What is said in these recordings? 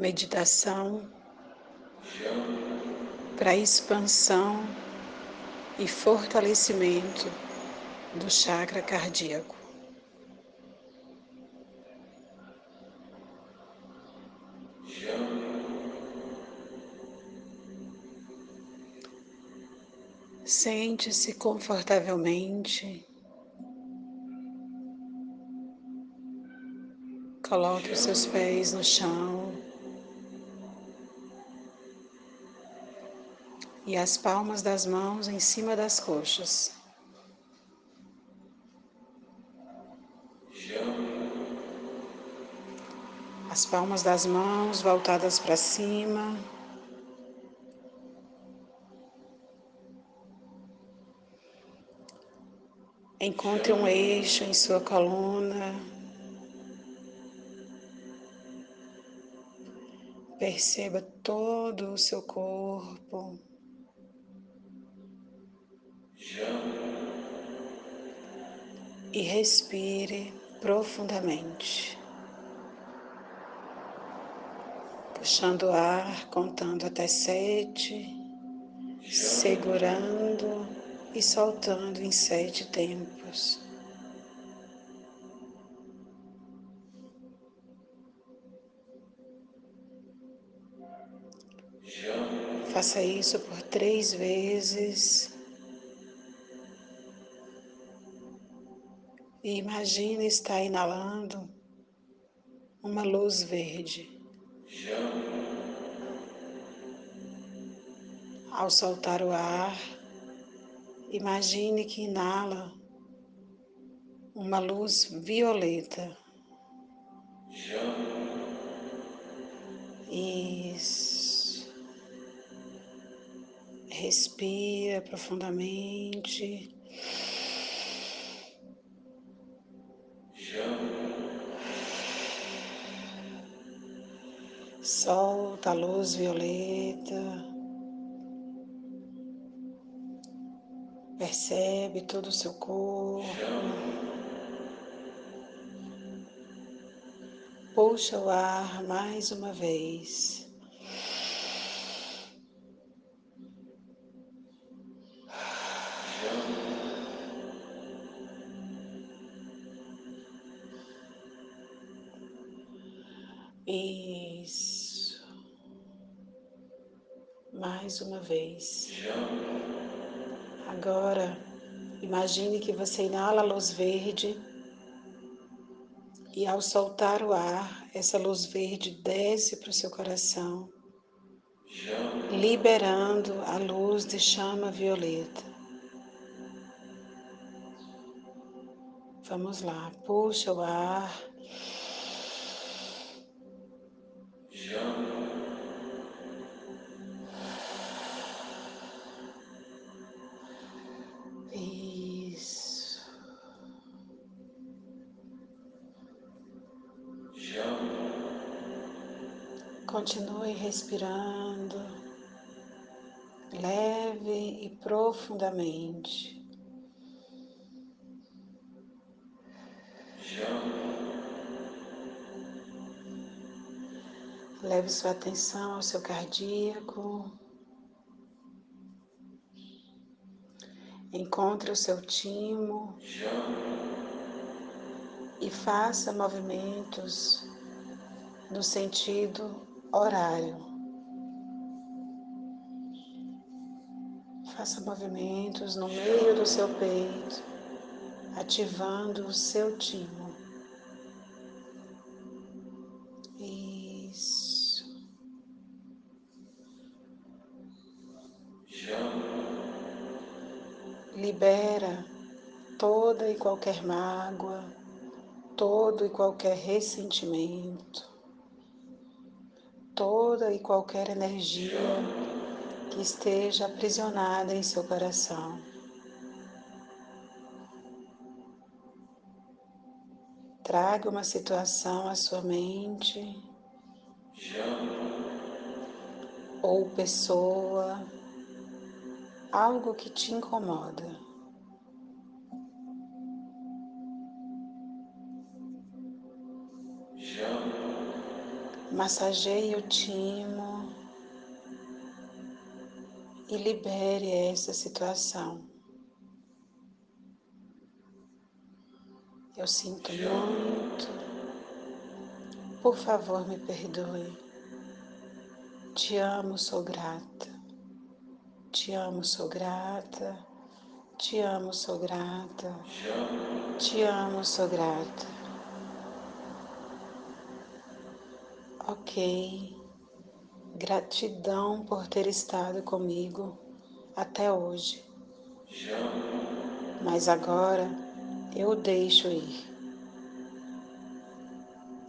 meditação para expansão e fortalecimento do chakra cardíaco. Sente-se confortavelmente. Coloque os seus pés no chão. E as palmas das mãos em cima das coxas. As palmas das mãos voltadas para cima. Encontre um eixo em sua coluna. Perceba todo o seu corpo. E respire profundamente. Puxando o ar, contando até sete, segurando e soltando em sete tempos. Faça isso por três vezes. E imagine estar inalando uma luz verde. Ao soltar o ar, Imagine que inala uma luz violeta. Isso. Respira profundamente. Solta a luz violeta. Percebe todo o seu corpo. Puxa o ar mais uma vez. Uma vez. Agora, imagine que você inala a luz verde e ao soltar o ar, essa luz verde desce para o seu coração, liberando a luz de chama violeta. Vamos lá, puxa o ar. Respirando leve e profundamente. Leve sua atenção ao seu cardíaco. Encontre o seu timo e faça movimentos no sentido horário. Faça movimentos no meio do seu peito, ativando o seu timo. Isso. Libera toda e qualquer mágoa, todo e qualquer ressentimento toda e qualquer energia que esteja aprisionada em seu coração. Traga uma situação à sua mente, ou pessoa, algo que te incomoda. Massageie o timo e libere essa situação. Eu sinto muito. Por favor, me perdoe. Te amo, sou grata. Te amo, sou grata. Te amo, sou grata. Te amo, sou grata. Ok. Gratidão por ter estado comigo até hoje. Mas agora eu deixo ir.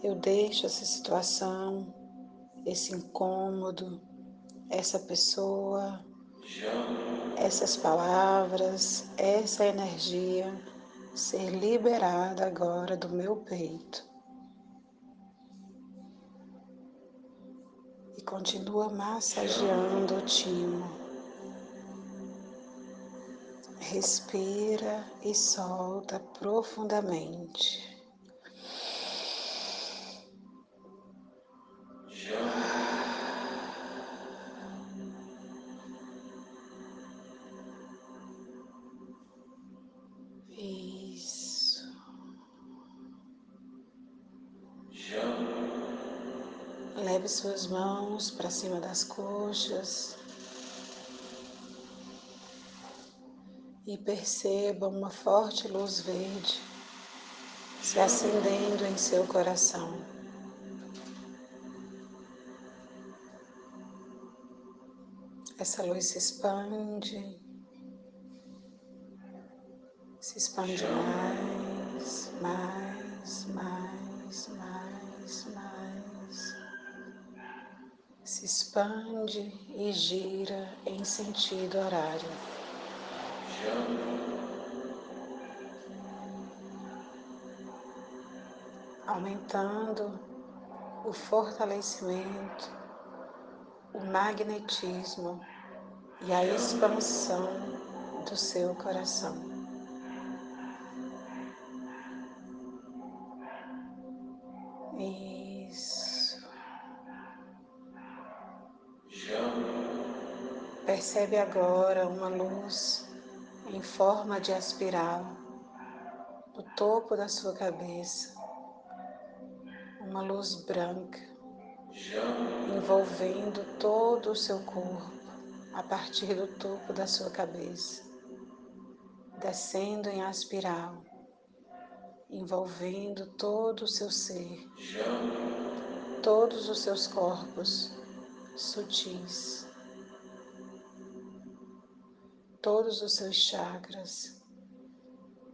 Eu deixo essa situação, esse incômodo, essa pessoa, essas palavras, essa energia ser liberada agora do meu peito. E continua massageando o timo. Respira e solta profundamente. Leve suas mãos para cima das coxas. e perceba uma forte luz verde se acendendo em seu coração. Essa luz se expande, se expande mais, mais, mais, expande e gira em sentido horário aumentando o fortalecimento, o magnetismo e a expansão do seu coração. Percebe agora uma luz em forma de espiral no topo da sua cabeça, uma luz branca envolvendo todo o seu corpo a partir do topo da sua cabeça, descendo em espiral, envolvendo todo o seu ser, todos os seus corpos sutis Todos os seus chakras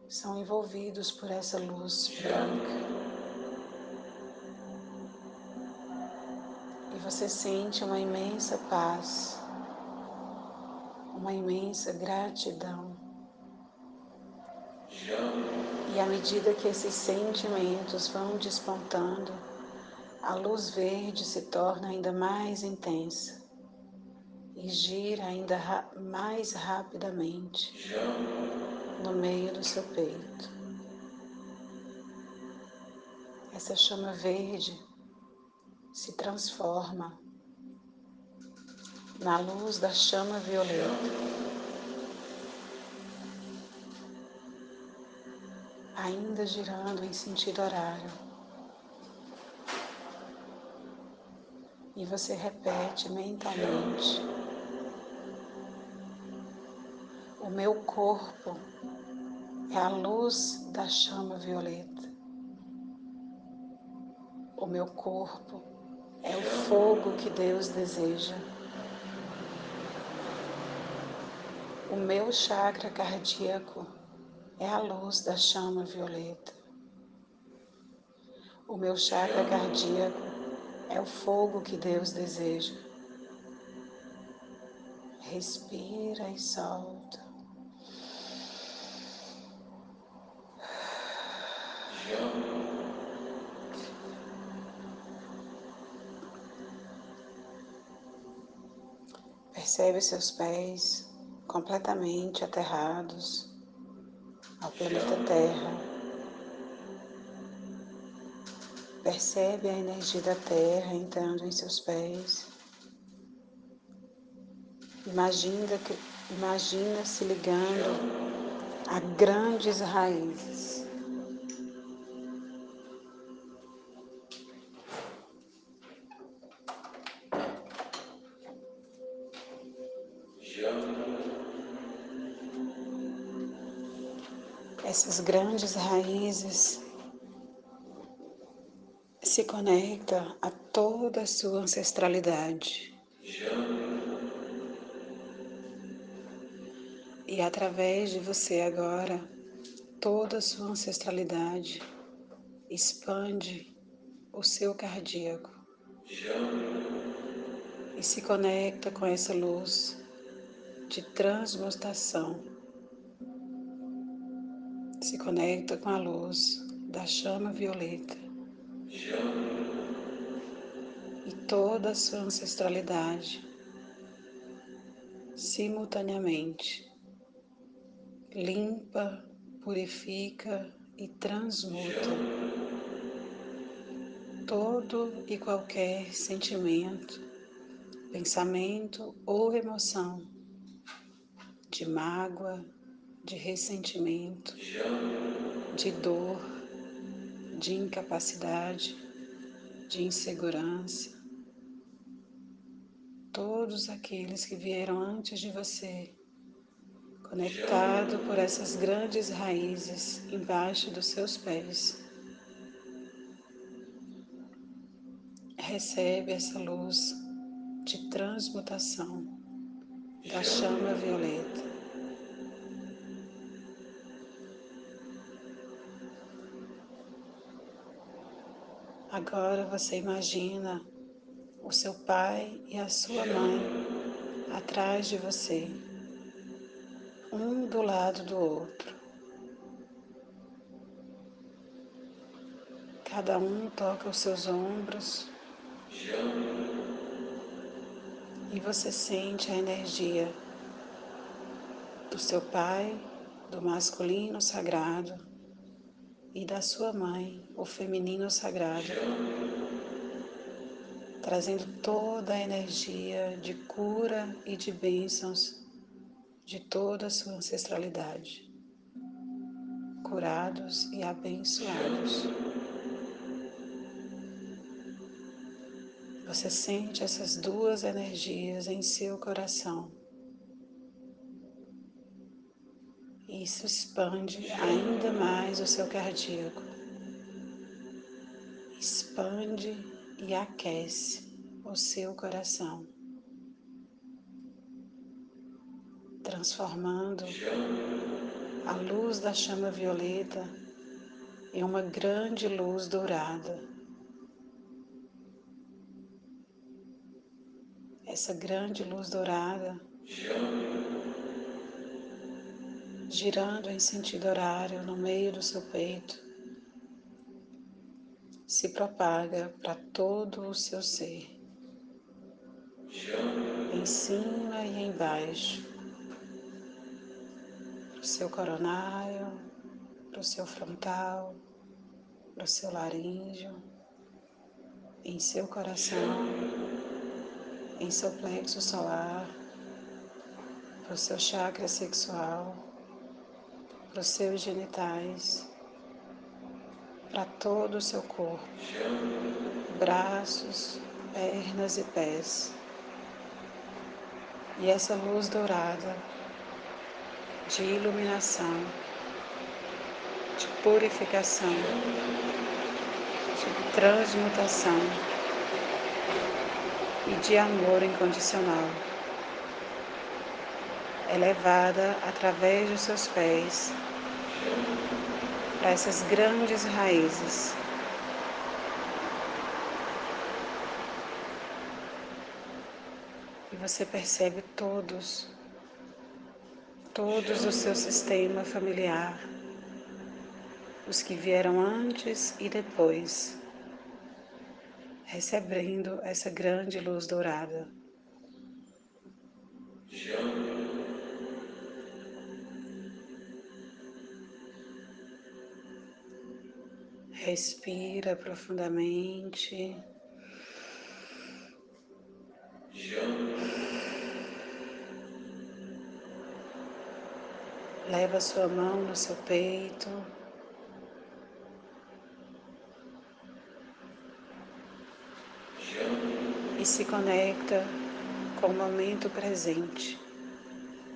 são envolvidos por essa luz branca. E você sente uma imensa paz, uma imensa gratidão. E à medida que esses sentimentos vão despontando, a luz verde se torna ainda mais intensa e gira ainda mais rapidamente no meio do seu peito. Essa chama verde se transforma na luz da chama violeta. Ainda girando em sentido horário. E você repete mentalmente. O meu corpo é a luz da chama violeta. O meu corpo é o fogo que Deus deseja. O meu chakra cardíaco é a luz da chama violeta. O meu chakra cardíaco é o fogo que Deus deseja. Respira e solta. Percebe seus pés completamente aterrados ao planeta Terra. Percebe a energia da terra entrando em seus pés. Imagina, imagina se ligando a grandes raízes. Essas grandes raízes se conecta a toda a sua ancestralidade. E através de você agora, toda a sua ancestralidade expande o seu cardíaco e se conecta com essa luz de transmutação. Se conecta com a luz da chama violeta e toda a sua ancestralidade simultaneamente limpa, purifica e transmuta todo e qualquer sentimento, pensamento ou emoção de mágoa, de ressentimento, de dor, de incapacidade, de insegurança. Todos aqueles que vieram antes de você conectado por essas grandes raízes embaixo dos seus pés. Recebe essa luz de transmutação da chama violeta. Agora você imagina o seu pai e a sua mãe atrás de você um do lado do outro. Cada um toca os seus ombros e você sente a energia do seu pai, do masculino sagrado e da sua mãe, o feminino sagrado, trazendo toda a energia de cura e de bênçãos de toda a sua ancestralidade, curados e abençoados. Você sente essas duas energias em seu coração. Isso expande ainda mais o seu cardíaco. Expande e aquece o seu coração. transformando a luz da chama violeta em uma grande luz dourada. Essa grande luz dourada girando em sentido horário no meio do seu peito se propaga para todo o seu ser, em cima e embaixo seu coronário, para o seu frontal, para o seu laríngeo, em seu coração, em seu plexo solar, para o seu chakra sexual, para os seus genitais, para todo o seu corpo, braços, pernas e pés. E essa luz dourada de iluminação, de purificação, de transmutação e de amor incondicional. Elevada através dos seus pés para essas grandes raízes. E você percebe todos todos o seu sistema familiar, os que vieram antes e depois, recebendo essa grande luz dourada. Respira profundamente. Leva sua mão no seu peito. E se conecta com o momento presente,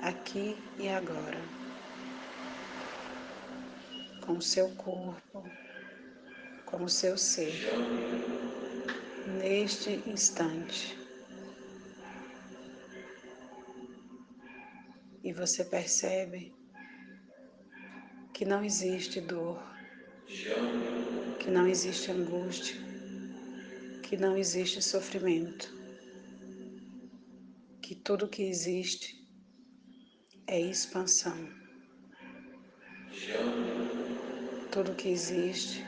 aqui e agora, com o seu corpo, com o seu ser, neste instante. E você percebe que não existe dor, que não existe angústia, que não existe sofrimento, que tudo que existe é expansão. Tudo que existe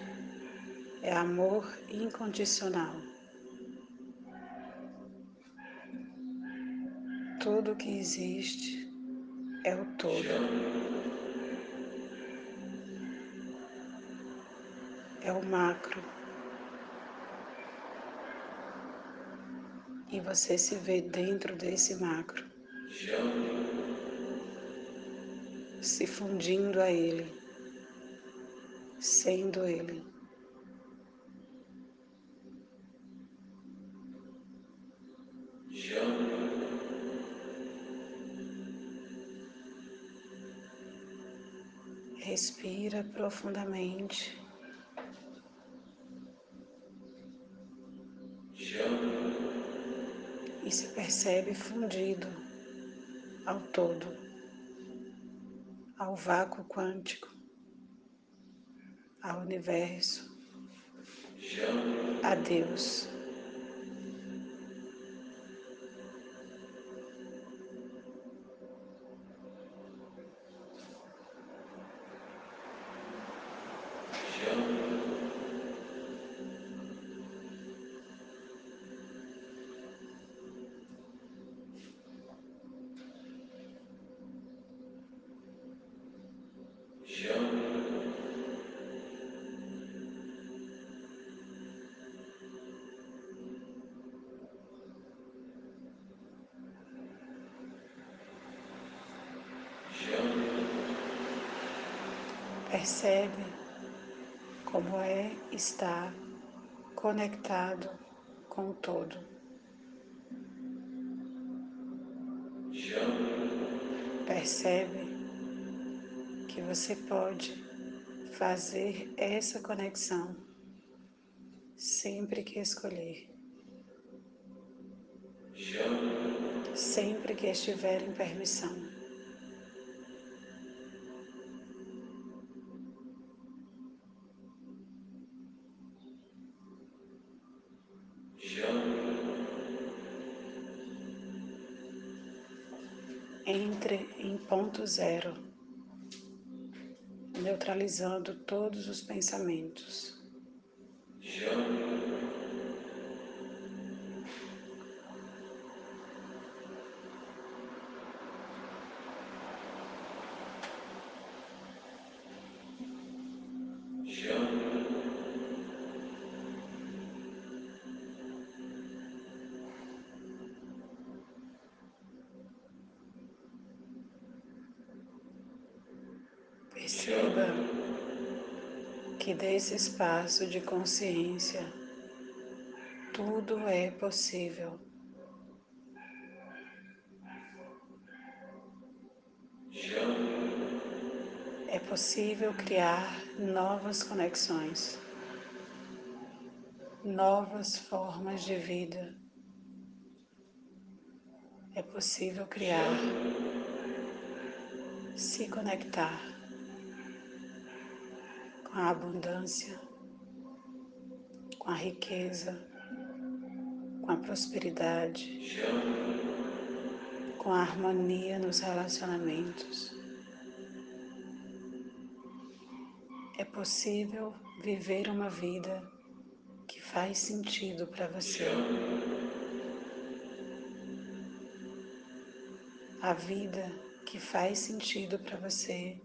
é amor incondicional. Tudo que existe é o todo. é o macro. E você se vê dentro desse macro, se fundindo a ele, sendo ele. Respira profundamente. Se percebe fundido ao todo, ao vácuo quântico, ao universo, a Deus. Percebe como é estar conectado com o todo. Percebe que você pode fazer essa conexão sempre que escolher. Sempre que estiver em permissão. Entre em ponto zero, neutralizando todos os pensamentos. Perceba que desse espaço de consciência tudo é possível. É possível criar novas conexões, novas formas de vida. É possível criar, se conectar com a abundância, com a riqueza, com a prosperidade, com a harmonia nos relacionamentos. É possível viver uma vida que faz sentido para você. A vida que faz sentido para você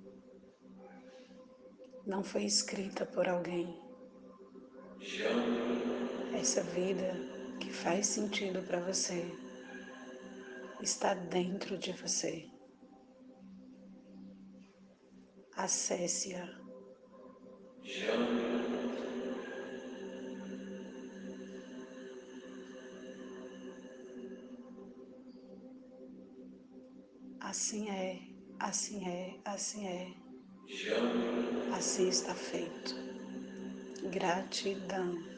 não foi escrita por alguém, Essa vida que faz sentido para você está dentro de você. Acesse-a. Assim é, assim é, assim é. Assim está feito. Gratidão.